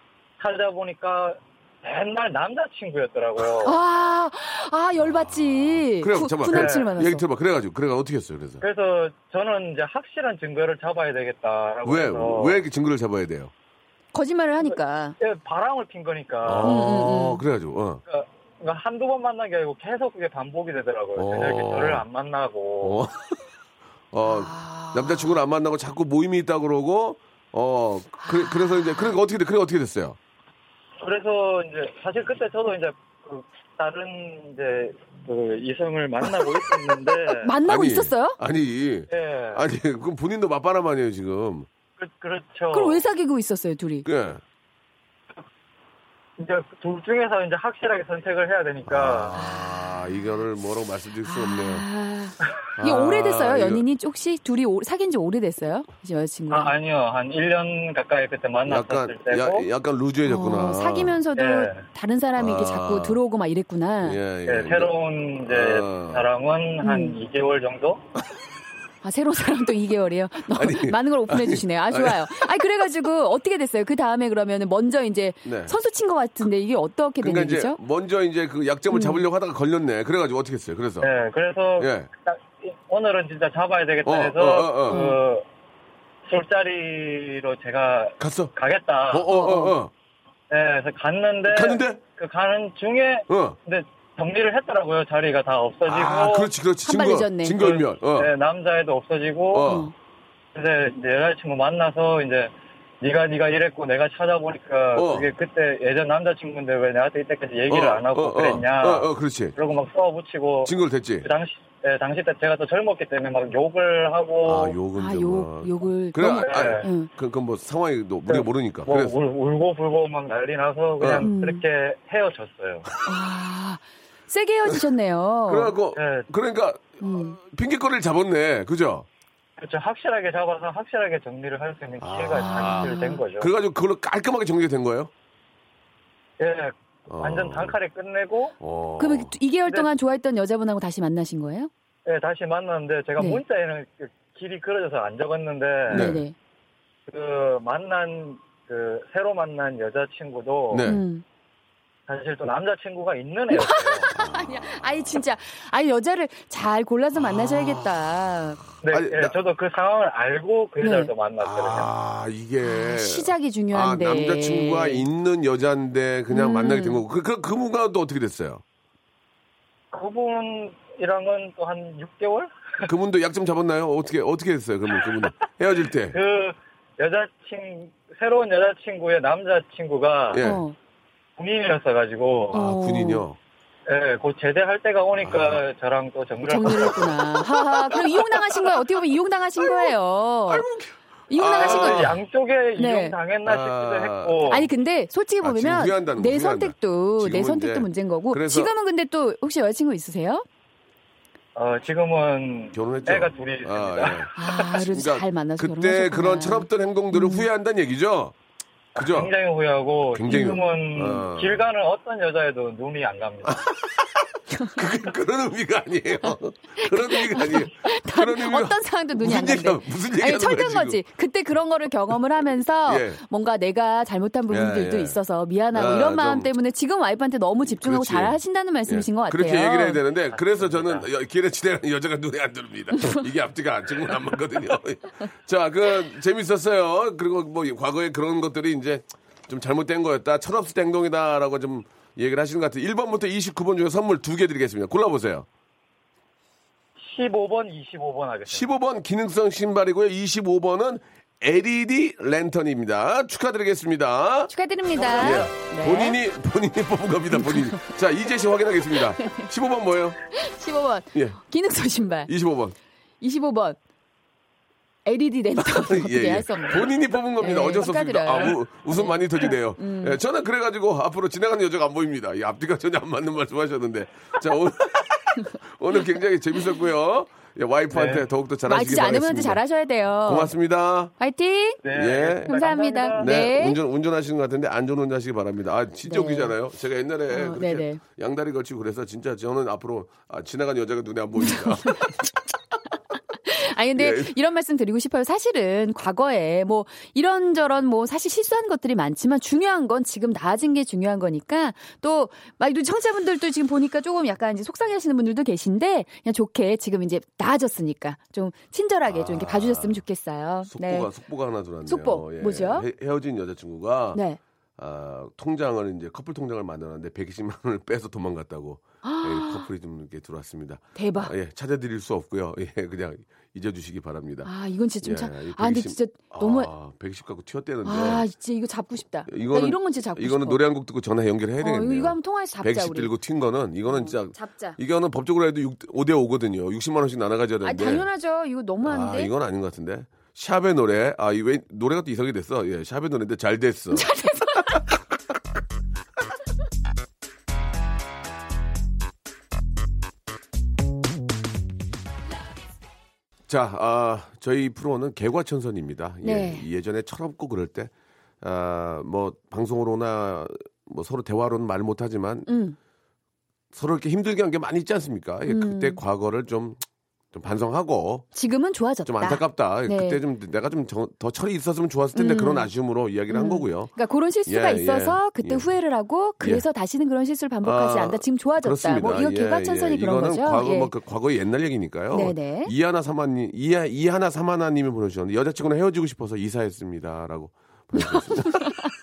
찾아보니까 맨날 남자친구였더라고요. 아, 아 열받지. 그래 구- 잠깐만. 그래, 만났어. 얘기 들어봐. 그래가지고 그래가 어떻게 했어요? 그래서 그래서 저는 이제 확실한 증거를 잡아야 되겠다라고 왜 해서 왜 이렇게 증거를 잡아야 돼요? 거짓말을 하니까. 예, 바람을 핀 거니까 아, 음, 음. 그래가지고 어. 그러니까 그러니까 한두 번 만난 게 아니고 계속 그게 반복이 되더라고요. 어. 저녁에 저를 안 만나고 어. 어, 아. 남자친구를 안 만나고 자꾸 모임이 있다 그러고 어 그래, 그래서 이제 그러니까 어떻게 돼? 그래 어떻게 됐어요? 그래서 이제 사실 그때 저도 이제 그 다른 이제 그 이성을 만나고 있었는데 만나고 아니, 있었어요? 아니 예 아니 그럼 본인도 맞바람 아니에요 지금? 그, 그렇죠. 그럼 왜 사귀고 있었어요, 둘이? 예. 이제 둘 중에서 이제 확실하게 선택을 해야 되니까 아 이거를 뭐라고 말씀드릴 수 없네요. 아, 이게 아, 오래됐어요, 연인이? 혹시 둘이 오- 사귄 지 오래됐어요? 이제 여자친구랑? 아, 아니요 한 1년 가까이 그때 만났었을 약간 때고 야, 약간 루즈해졌구나. 어, 사귀면서도 예. 다른 사람이 이렇게 아. 자꾸 들어오고 막 이랬구나. 예, 예. 네, 새로운 이제 아. 사람은 한 음. 2개월 정도 아, 새로운 사람 또 2개월이에요? 아니, 많은 걸 오픈해 주시네요. 아, 좋아요. 아, 그래가지고 어떻게 됐어요? 그 다음에 그러면 먼저 이제 네. 선수 친 것 같은데 이게 어떻게 된 그러니까 얘기죠? 먼저 이제 그 약점을 음. 잡으려고 하다가 걸렸네. 그래가지고 어떻게 했어요? 그래서 네 그래서 예. 오늘은 진짜 잡아야 되겠다 어, 해서 어, 어, 어. 그 술자리로 제가 갔어. 가겠다. 어, 어, 어, 어. 네, 그래서 갔는데 갔는데? 그 가는 중에 어. 근데 정리를 했더라고요. 자리가 다 없어지고 아, 그렇지, 그렇지. 한발 증거, 늦었네. 증거인멸. 어. 네, 남자애도 없어지고 어. 근데 이제 여자친구 만나서 이제 네가 네가 이랬고 내가 찾아보니까 어. 그게 그때 예전 남자친구인데 왜 나한테 이때까지 얘기를 어, 안 하고 어, 어. 그랬냐 어, 어, 그렇지. 그러고 막 써붙이고 증거를 댔지. 그 당시 예, 당시 때 제가 또 젊었기 때문에 막 욕을 하고 아, 욕은 아, 좀. 욕, 아. 욕을. 그래, 아, 네. 응. 그, 그, 뭐, 상황이 또 우리가 모르니까. 뭐 그래서, 울, 울고 불고 막 난리 나서 그냥 음. 그렇게 헤어졌어요. 아, 세게 헤어지셨네요. 그래갖고, 네. 그러니까, 음. 핑계거리를 잡았네. 그죠? 그렇죠. 확실하게 잡아서 확실하게 정리를 할 수 있는 기회가 아. 사실 된 거죠. 그래가지고 그걸로 깔끔하게 정리가 된 거예요? 예, 어. 완전 단칼에 끝내고 어. 그러면 2개월 네. 동안 좋아했던 여자분하고 다시 만나신 거예요? 예, 다시 만났는데 제가 네. 문자에는 그 길이 그려져서 안 적었는데 네. 네네. 그 만난 그 새로 만난 여자친구도 네. 음. 사실 또 남자친구가 있는 애였어요. 아니야, 아니 진짜, 아니 여자를 잘 골라서 만나셔야겠다. 네, 아니, 예, 나- 저도 그 상황을 알고 그 네. 여자를 또 만났거든요. 아, 이게. 시작이 아, 중요한데. 남자친구가 있는 여자인데 그냥 음. 만나게 된 거고. 그, 그, 그분과 또 어떻게 됐어요? 그분이랑 은 또 한 6개월? 그분도 약 좀 잡았나요? 어떻게, 어떻게 됐어요? 그러면 그분은. 헤어질 때. 그 여자친 새로운 여자친구의 남자친구가 예. 어. 군인이었어 가지고 아, 어. 군인이요? 예, 곧 제대할 때가 오니까 아. 저랑 또 정리를 정리를 했구나. 하하. 그럼 이용당하신 거예요. 어떻게 보면 이용당하신 거예요. 이용당하신 아, 거예요. 그 양쪽에 네. 이용당했나 싶기도 아. 했고 아니 근데 솔직히 아, 보면 내 거, 후회한다. 선택도 내 선택도 이제 문제인 거고 그래서- 지금은 근데 또 혹시 여자친구 있으세요? 어, 지금은 결혼했죠? 애가 둘이 있습니다. 아, 예. 아, 그래도 그러니까 잘 만나서 그때 결혼하셨구나. 그런 철없던 행동들을 음. 후회한다는 얘기죠? 그죠? 굉장히 후회하고 굉장히 지금은 어. 길 가는 어떤 여자에도 눈이 안 갑니다. 그, 그런 의미가 아니에요. 그런 의미가 아니에요. 그런 의미가 어떤 상황도 눈이 무슨 안. 얘기야, 무슨 얘기 철든 거지. 그때 그런 거를 경험을 하면서 예. 뭔가 내가 잘못한 부분들도 예, 예. 있어서 미안하고 아, 이런 마음 좀- 때문에 지금 와이프한테 너무 집중하고 그렇지. 잘 하신다는 말씀이신 것 같아요. 그렇게 얘기를 해야 되는데 그래서 저는 여- 길에 지나가는 여자가 눈에 안 들어옵니다. 이게 앞뒤가 지금은 안 맞거든요. 자, 그 재밌었어요. 그리고 뭐 과거에 그런 것들이 이제 좀 잘못된 거였다. 철없을 행동이다라고 좀 얘기를 하시는 것 같아요. 1번부터 29번 중에 선물 두 개 드리겠습니다. 골라보세요. 15번, 25번 하겠습니다. 15번 기능성 신발이고요. 25번은 LED 랜턴입니다. 축하드리겠습니다. 축하드립니다. 예. 네. 본인이 본인이 뽑은 겁니다. 본인이. 자, 이재 씨 확인하겠습니다. 15번 뭐예요? 15번 예. 기능성 신발. 25번. 25번 LED 랜턴 어떻게 할수 없네. 본인이 뽑은 겁니다. 예, 어쩔 수 없습니다. 음. 아, 우, 웃음 많이 터지네요. 예, 저는 그래가지고 앞으로 지나가는 여자가 안 보입니다. 이 앞뒤가 전혀 안 맞는 말씀하셨는데. 자, 오늘, 오늘 굉장히 재밌었고요. 예, 와이프한테 네. 더욱더 진짜 바라겠습니다. 아내분한테 잘하셔야 돼요. 고맙습니다. 화이팅! 네, 예. 감사합니다. 네. 네. 운전, 운전하시는 것 같은데 안전 운전하시기 바랍니다. 아, 진짜 네. 웃기잖아요. 제가 옛날에 어, 그렇게 네네. 양다리 걸치고 그래서 진짜 저는 앞으로 아, 지나가는 여자가 눈에 안 보입니다. 아니 근데 예. 이런 말씀 드리고 싶어요. 사실은 과거에 뭐 이런저런 뭐 사실 실수한 것들이 많지만 중요한 건 지금 나아진 게 중요한 거니까 또막 청자분들도 지금 보니까 조금 약간 이제 속상해하시는 분들도 계신데 그냥 좋게 지금 이제 나아졌으니까 좀 친절하게 좀 이렇게 봐주셨으면 좋겠어요. 속보가, 속보가 하나 들어왔네요. 속보, 뭐죠? 헤, 헤어진 여자친구가 네. 아, 통장을 이제 커플 통장을 만들었는데 120만 원을 빼서 도망갔다고 예, 커플이 좀 이렇게 들어왔습니다. 대박. 아, 예, 찾아드릴 수 없고요. 예, 그냥 잊어주시기 바랍니다. 아 이건 진짜 좀 예, 참. 이아 근데 120 진짜 너무 아, 120 갖고 튀었대는데 아 진짜 이거 잡고 싶다. 나 이거는 이런 건 진짜 잡고 이거는 싶어. 노래 한 곡 듣고 전화 연결해야 어, 되겠네요. 이거 한번 통화해서 잡자 110 우리. 들고 튄 거는 이거는 진짜 잡자. 이거는 법적으로 해도 6, 5대 5거든요. 60만 원씩 나눠 가져야 아 되는데. 당연하죠. 이거 아, 너무한데. 이건 아닌 것 같은데. 샵의 노래. 아, 이 왜 노래가 또 이상하게 됐어. 예, 샵의 노래인데 잘 됐어. 자, 아, 저희 프로는 개과천선입니다. 네. 예, 예전에 철없고 그럴 때, 아, 뭐, 방송으로나, 뭐, 서로 대화로는 말 못하지만, 음. 서로 이렇게 힘들게 한 게 많이 있지 않습니까? 예, 음. 그때 과거를 좀, 좀 반성하고, 지금은 좋아졌다. 좀 안타깝다. 네. 그때 좀 내가 좀 더 철이 있었으면 좋았을 텐데 음. 그런 아쉬움으로 이야기를 한 음. 거고요. 그러니까 그런 실수가 예, 있어서 예, 그때 예. 후회를 하고 그래서 다시는 그런 실수를 반복하지 아, 않다. 지금 좋아졌다. 그렇습니다. 뭐 이거 예, 개과천선이 예. 그런 거죠. 과거 예. 뭐그 과거의 옛날 얘기니까요. 네네. 이하나 사마님, 이하 이하나 사마나님이 보내주셨는데 여자친구랑 헤어지고 싶어서 이사했습니다라고 보내주셨습니다.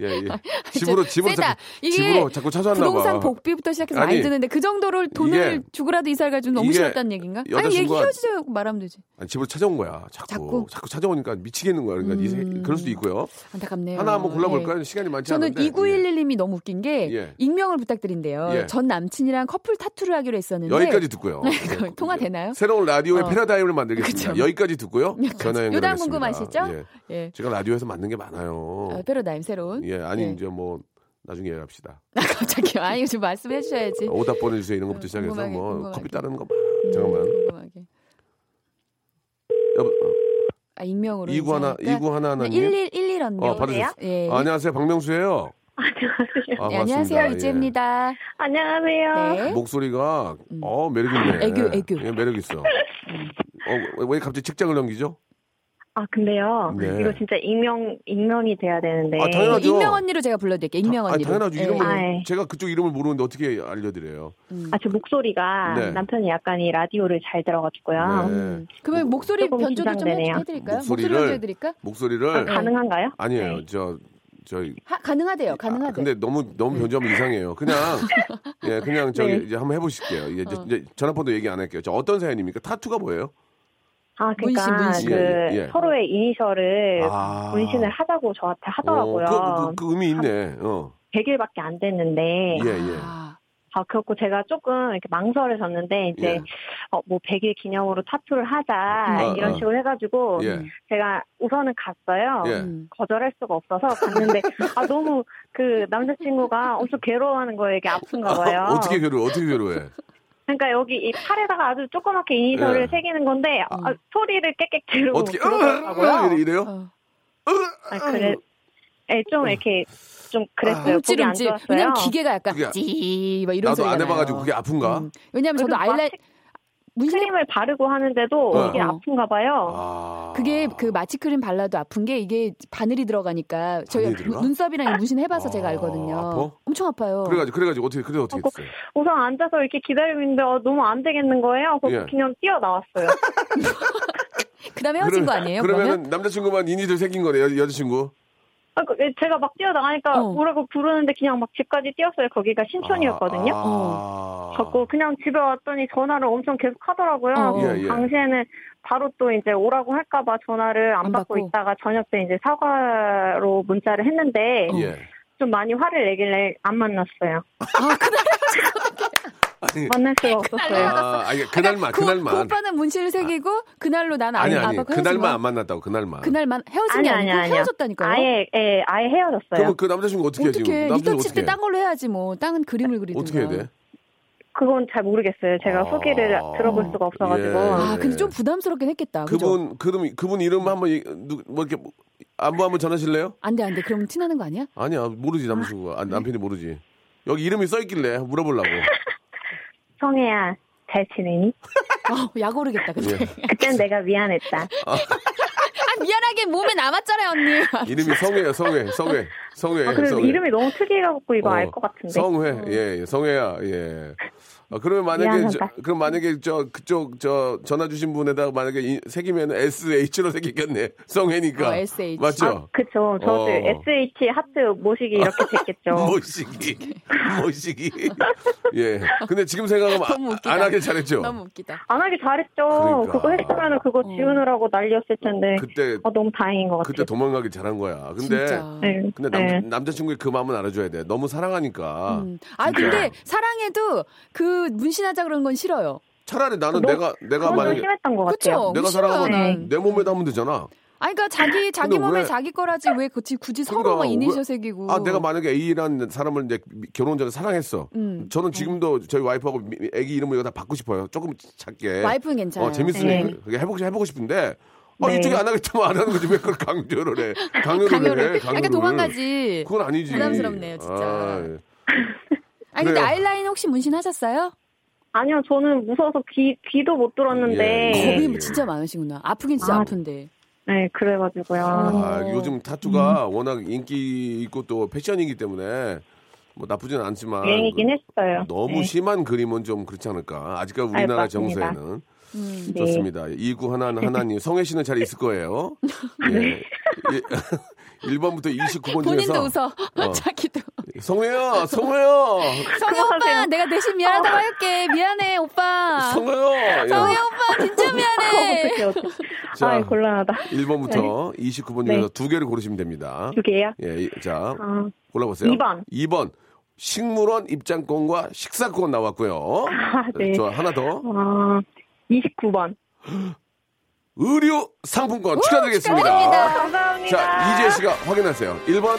예, 예. 집으로 집으로 세다. 자꾸 이게 집으로 자꾸 찾아왔나 봐. 부동산 복비부터 시작해서 많이 아니, 드는데 그 정도를 돈을 주고라도 이사를 가지고 너무 싫었다는 얘기인가? 아니 얘기 헤어지자고 말하면 되지. 아니, 집으로 찾아온 거야. 자꾸 자꾸? 자꾸, 찾아오니까 미치겠는 거야. 그러니까 음. 그럴 수도 있고요. 안타깝네요. 하나 한번 골라볼까요? 예. 시간이 많지 저는 않은데. 2911님이 너무 웃긴 게 예. 익명을 부탁드린대요. 예. 전 남친이랑 커플 타투를 하기로 했었는데 여기까지 듣고요. 그거 통화 되나요? 새로운 라디오의 어. 패러다임을 만들겠습니다. 그쵸. 여기까지 듣고요. 전화 연결하겠습니다. 요단 궁금하시죠? 예. 예. 제가 라디오에서 맞는 게 많아요. 아, 패러다임 새로운. 예, 아니 예. 이제 뭐 나중에 얘기합시다. 아, 갑자기 아니 좀 말씀해 주셔야지. 오답 보내주세요 이런 것부터 시작해서 궁금하게, 뭐 궁금하게. 커피 따르는 거. 음, 잠깐만. 궁금하게. 여보, 아 익명으로. 이구 하나 이구 하나 하나님. 1111 언니. 어, 받으셨어요? 예. 아, 안녕하세요, 박명수예요. 안녕하세요. 아, 네, 반갑습니다. 안녕하세요 예. 유지입니다. 안녕하세요. 네. 목소리가 음. 어 매력 있네. 애교, 애교. 예, 매력 있어. 어, 왜 갑자기 직장을 넘기죠? 아 근데요. 네. 이거 진짜 익명 익명이 돼야 되는데. 아, 당연하죠. 익명 언니로 제가 불러드릴게요. 익명 아, 언니로. 당연하죠. 예. 이름을 아, 예. 제가 그쪽 이름을 모르는데 어떻게 알려드려요? 음. 아, 저 목소리가 네. 남편이 약간 이 라디오를 잘 들어가지고요. 네. 음. 그러면 목소리 변조도 좀. 해, 해드릴까요? 목소리를- 목소리 변조해드릴까? 목소리를 아, 가능한가요? 아니에요. 네. 저 저희 하, 가능하대요. 가능하대요. 아, 근데 너무 너무 변조하면 이상해요. 그냥 예 그냥 저기 네. 이제 한번 해보실게요. 이제, 어. 이제 전화번호 얘기 안 할게요. 저 어떤 사연입니까? 타투가 뭐예요? 아, 그러니까 문신, 문신. 그 예, 예. 서로의 이니셜을 아. 문신을 하자고 저한테 하더라고요. 어, 그, 그, 그 의미 있네. 어. 100일밖에 안 됐는데. 예, 예. 아, 아, 그렇고 제가 조금 이렇게 망설여 졌는데, 이제, 예. 어, 뭐 100일 기념으로 타투를 하자, 음. 이런 어, 어. 식으로 해가지고, 예. 제가 우선은 갔어요. 예. 음. 거절할 수가 없어서 갔는데, 아, 너무 그 남자친구가 엄청 괴로워하는 거에 이게 아픈가 봐요. 어떻게 괴로워? 어떻게 괴로워해? 그러니까 여기 이 팔에다가 아주 조그맣게 이니셜을 예. 새기는 건데, 아, 음. 소리를 깨끗 지르고 어떻게 그러더라고요. 이래, 이래요? 어. 아, 그래. 예, 좀 이렇게 좀 그랬어요. 움찔움찔. 왜냐면 기계가 약간 그게- 찌, 막 이런 나도 안. 해봐가지고 그게 아픈가? 음. 왜냐면 저도 아이라인 마취 문신 크림을 바르고 하는데도 어. 이게 어. 아픈가 봐요. 아. 그게 그 마취 크림 발라도 아픈 게 이게 바늘이 들어가니까 저희 바늘이? 눈썹이랑 문신 해봐서 아, 제가 알거든요. 아파? 엄청 아파요. 그래가지고 그래가지고 어떻게 그래 어떻게 하고 됐어요? 우선 앉아서 이렇게 기다리고 있는데 어, 너무 안 되겠는 거예요. 그래서 예. 그냥 뛰어 나왔어요. 그다음에 헤어진 거 아니에요? 그러면 그러면? 남자친구만 이니들 생긴 거네 여, 여자친구. 아, 그, 제가 막 뛰어나가니까 어. 오라고 부르는데 그냥 막 집까지 뛰었어요. 거기가 신촌이었거든요. 아, 아. 자꾸 그냥 집에 왔더니 전화를 엄청 계속 하더라고요. 어. 예, 예. 당시에는 바로 또 이제 오라고 할까봐 전화를 안, 안 받고, 받고. 있다가 저녁 때 이제 사과로 문자를 했는데 예. 좀 많이 화를 내길래 안 만났어요. 아, 그날 아니, 만날 수가 없었어요. 아, 아니 그날만 그, 그 그날만. 오빠는 문신을 새기고 그날로 난 아니 안 아니 받고 그날만 안 만났다고 그날만. 그날만 헤어진 아니, 게 아니, 아니고 아니요. 헤어졌다니까요. 아예 예, 아예 헤어졌어요. 그러면 그 남자친구 어떻게 해 지금? 어떻게 남자친구 니터 칠 어떻게 때딴 걸로 해야지 뭐 땅은 그림을 그리든가. 어떻게 해야 돼? 그건 잘 모르겠어요. 제가 아. 후기를 들어볼 수가 없어가지고. 예. 아 근데 좀 부담스럽긴 했겠다. 그분 그분 그분 이름 한번 뭐 이렇게 안부 한번 전하실래요? 안돼 안돼 그럼 티나는 거 아니야? 아니야 모르지 남자친구가 아, 남편이 모르지. 여기 이름이 써 있길래 물어보려고. 성혜야 잘 지내니? 아, 약 오르겠다 근데. 예. 그땐 내가 미안했다. 아 미안하게 몸에 남았잖아요 언니. 이름이 성회야 성회 성회 성회. 아, 성회. 이름이 너무 특이해갖고 이거 어, 알것 같은데. 성회 예, 예 성회야 예. 아, 그러면 만약에 저. 그럼 만약에 저 그쪽 저 전화 주신 분에다가 만약에 이, 새기면 SH로 새기겠네 성회니까 어, SH. 맞죠? 아, 그쵸. 저도 어. SH 하트 모시기 이렇게 됐겠죠. 모시기 모시기 예. 근데 지금 생각하면 아. 안 하길 잘했죠. 너무 웃기다. 안 하기 잘했죠. 그러니까. 그거 했으면 그거 어. 지우느라고 난리였을 텐데. 그때 어, 너무 다행인 것 같아요. 그때 도망가길 잘한 거야. 근데 진짜. 네. 근데 남, 네. 남자친구의 그 마음은 알아줘야 돼. 너무 사랑하니까. 음. 아. 근데 사랑해도 그 문신하자 그런 건 싫어요. 차라리 나는 너- 내가 내가 만약에 심했던 것 그쵸? 같아요. 내가 사랑하면 난. 내 몸에다 하면 되잖아. 아니 그러니까 자기 자기 몸에 왜- 자기 거라지 왜 굳이 굳이 서로 그러니까 막 이니셜 왜- 새기고. 아 내가 만약에 A라는 사람을 이제 결혼 전에 사랑했어. 음. 저는 지금도 저희 와이프하고 미- 애기 이름을 이거 다 바꾸고 싶어요. 조금 작게. 와이프는 괜찮아요. 어 재밌으니까 네. 그게 해보고 해보고 싶은데. 아 네. 이쪽이 안 하겠다면 안 하는 거지 왜 그걸 강조를 해? 강요를, 강요를. 해. 그러니까 강요를. 도망가지. 그건 아니지. 부담스럽네요, 진짜. 아, 예. 아니 근데 그래요. 아이라인 혹시 문신하셨어요? 아니요, 저는 무서워서 귀, 귀도 못 들었는데. 예. 겁이 진짜 많으시구나. 아프긴 진짜 아, 아, 픈데 네, 그래가지고요. 아, 어. 요즘 타투가 워낙 인기 있고 또 패션이기 때문에 뭐 나쁘진 않지만 유행이긴 했어요. 너무 네. 심한 그림은 좀 그렇지 않을까. 아직까지 우리나라 맞습니다. 정서에는 음. 네. 좋습니다. 이구 하나 하나님 성혜 씨는 잘 있을 거예요. 예. 예. 1번부터 29번 본인도 중에서 웃어. 어. 자기도. 성우야, 성우야, 성희 오빠, 내가 대신 미안하다고 할게. 미안해, 오빠. 성우야. 성희 오빠, 진짜 미안해. 어떡해, 어떡해. 자, 아, 곤란하다. 1번부터 29번 네. 중에서 두 개를 고르시면 됩니다. 두 개요? 예, 이- 자, 어, 골라보세요. 2번. 2번. 식물원 입장권과 식사권 나왔고요. 아, 네. 좋아, 하나 더. 어, 29번. 의류 상품권 축하드리겠습니다. 축하드립니다. 감사합니다. 자, 이재 씨가 확인하세요. 1번,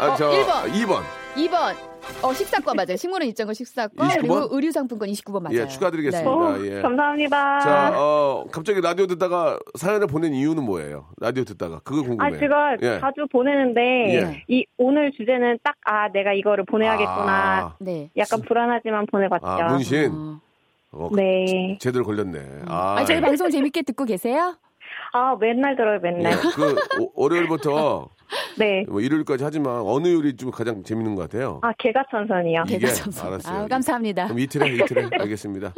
아, 어, 저, 1번. 2번. 2번. 어, 식사권 맞아요. 식물원 입장권 식사권. 29번? 그리고 의류 상품권 29번 맞아요. 예, 축하드리겠습니다. 어, 예. 감사합니다. 자, 어, 갑자기 라디오 듣다가 사연을 보낸 이유는 뭐예요? 라디오 듣다가. 그거 아, 궁금해요. 제가 예. 자주 보내는데, 예. 이, 오늘 주제는 딱, 아, 내가 이거를 보내야겠구나. 아, 네. 약간 불안하지만 보내 봤죠. 아, 문신. 어. 어, 네. 제대로 걸렸네. 아, 아, 저희 방송 재밌게 듣고 계세요? 아, 맨날 들어요, 예, 맨날. 그, 오- 월요일부터 네. 뭐 일요일까지 하지만 어느 요일이 좀 가장 재밌는 것 같아요? 아, 개가천선이요. 이게 개가천선. 알았어요. 아, 감사합니다. 그럼 이틀에 이틀에 알겠습니다.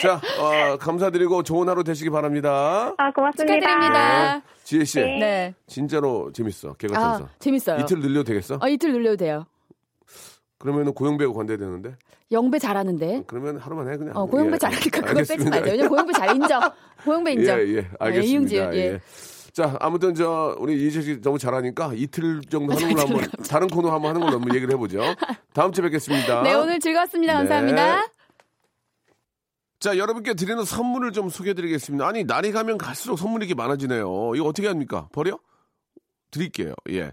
자, 어, 감사드리고 좋은 하루 되시기 바랍니다. 아, 고맙습니다. 축하드립니다. 지혜 씨, 네. 네. 진짜로 재밌어. 개가천선. 아, 재밌어요. 이틀 늘려도 되겠어? 어, 이틀 눌려도 돼요. 그러면은 고영배하고 관대야 되는데. 영배 잘하는데. 그러면 하루만 해 그냥. 어, 고영배 예. 잘하니까 그걸 빼지. 말자. 왜냐면 고영배 잘 인정. 고영배 인정. 예, 예, 예, 알겠습니다. 이응지은, 예. 예. 자, 아무튼 저 우리 이재 씨 너무 잘하니까 이틀 정도 하는 걸로 한번 다른 코너 한번 하는 걸로 한번 얘기를 해보죠. 다음 주에 뵙겠습니다. 네, 오늘 즐거웠습니다. 네. 감사합니다. 자, 여러분께 드리는 선물을 좀 소개해드리겠습니다. 아니, 날이 가면 갈수록 선물이 이렇게 많아지네요. 이거 어떻게 합니까? 버려? 드릴게요. 예.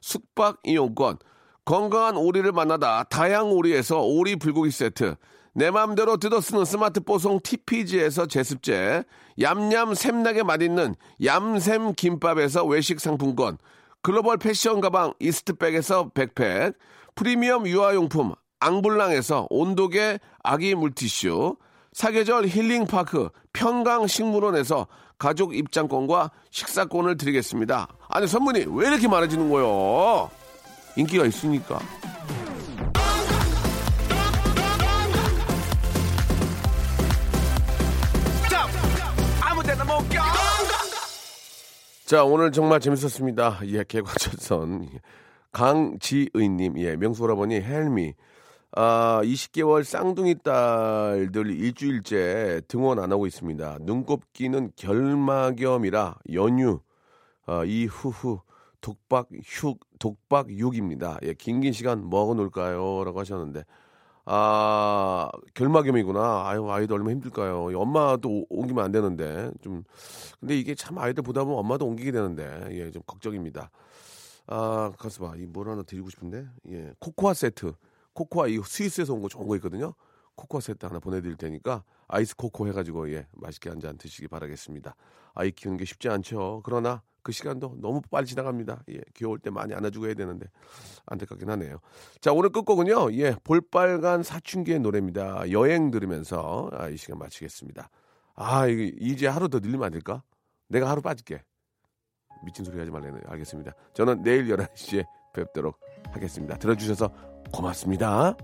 숙박 이용권, 건강한 오리를 만나다 다향 오리에서 오리 불고기 세트, 내 맘대로 뜯어 쓰는 스마트 뽀송 TPG에서 제습제, 얌얌 샘나게 맛있는 얌샘 김밥에서 외식 상품권, 글로벌 패션 가방 이스트백에서 백팩, 프리미엄 유아용품 앙블랑에서 온도계 아기 물티슈, 사계절 힐링파크 평강식물원에서 가족 입장권과 식사권을 드리겠습니다. 아니 선물이 왜 이렇게 많아지는 거요? 인기가 있으니까. 자, 오늘 정말 재밌었습니다. 예, 개과천선. 강지의님, 예, 명수 오라버니, 헬미. 아, 20개월 쌍둥이 딸들 일주일째 등원 안 하고 있습니다. 눈곱기는 결막염이라 연휴, 아, 이후후, 독박 휴, 독박 6입니다. 예, 긴긴 시간 먹어 놓을까요? 라고 하셨는데. 아, 결막염이구나. 아유, 아이도 얼마나 힘들까요? 이 엄마도 오- 옮기면 안 되는데. 좀, 근데 이게 참 아이들 보다 보면 엄마도 옮기게 되는데. 예, 좀 걱정입니다. 아, 가서 봐. 이뭘 하나 드리고 싶은데. 예, 코코아 세트. 코코아, 이 스위스에서 온 거 좋은 거 있거든요. 코코아 세트 하나 보내드릴 테니까 아이스 코코 해가지고 예 맛있게 한 잔 드시기 바라겠습니다. 아이 키우는 게 쉽지 않죠. 그러나 그 시간도 너무 빨리 지나갑니다. 예, 귀여울 때 많이 안아주고 해야 되는데 안타깝긴 하네요. 자 오늘 끝곡은요. 예, 볼빨간 사춘기의 노래입니다. 여행 들으면서 아, 이 시간 마치겠습니다. 아 이제 하루 더 늘리면 안 될까? 내가 하루 빠질게. 미친 소리 하지 말래요. 알겠습니다. 저는 내일 11시에 뵙도록 하겠습니다. 들어주셔서 고맙습니다.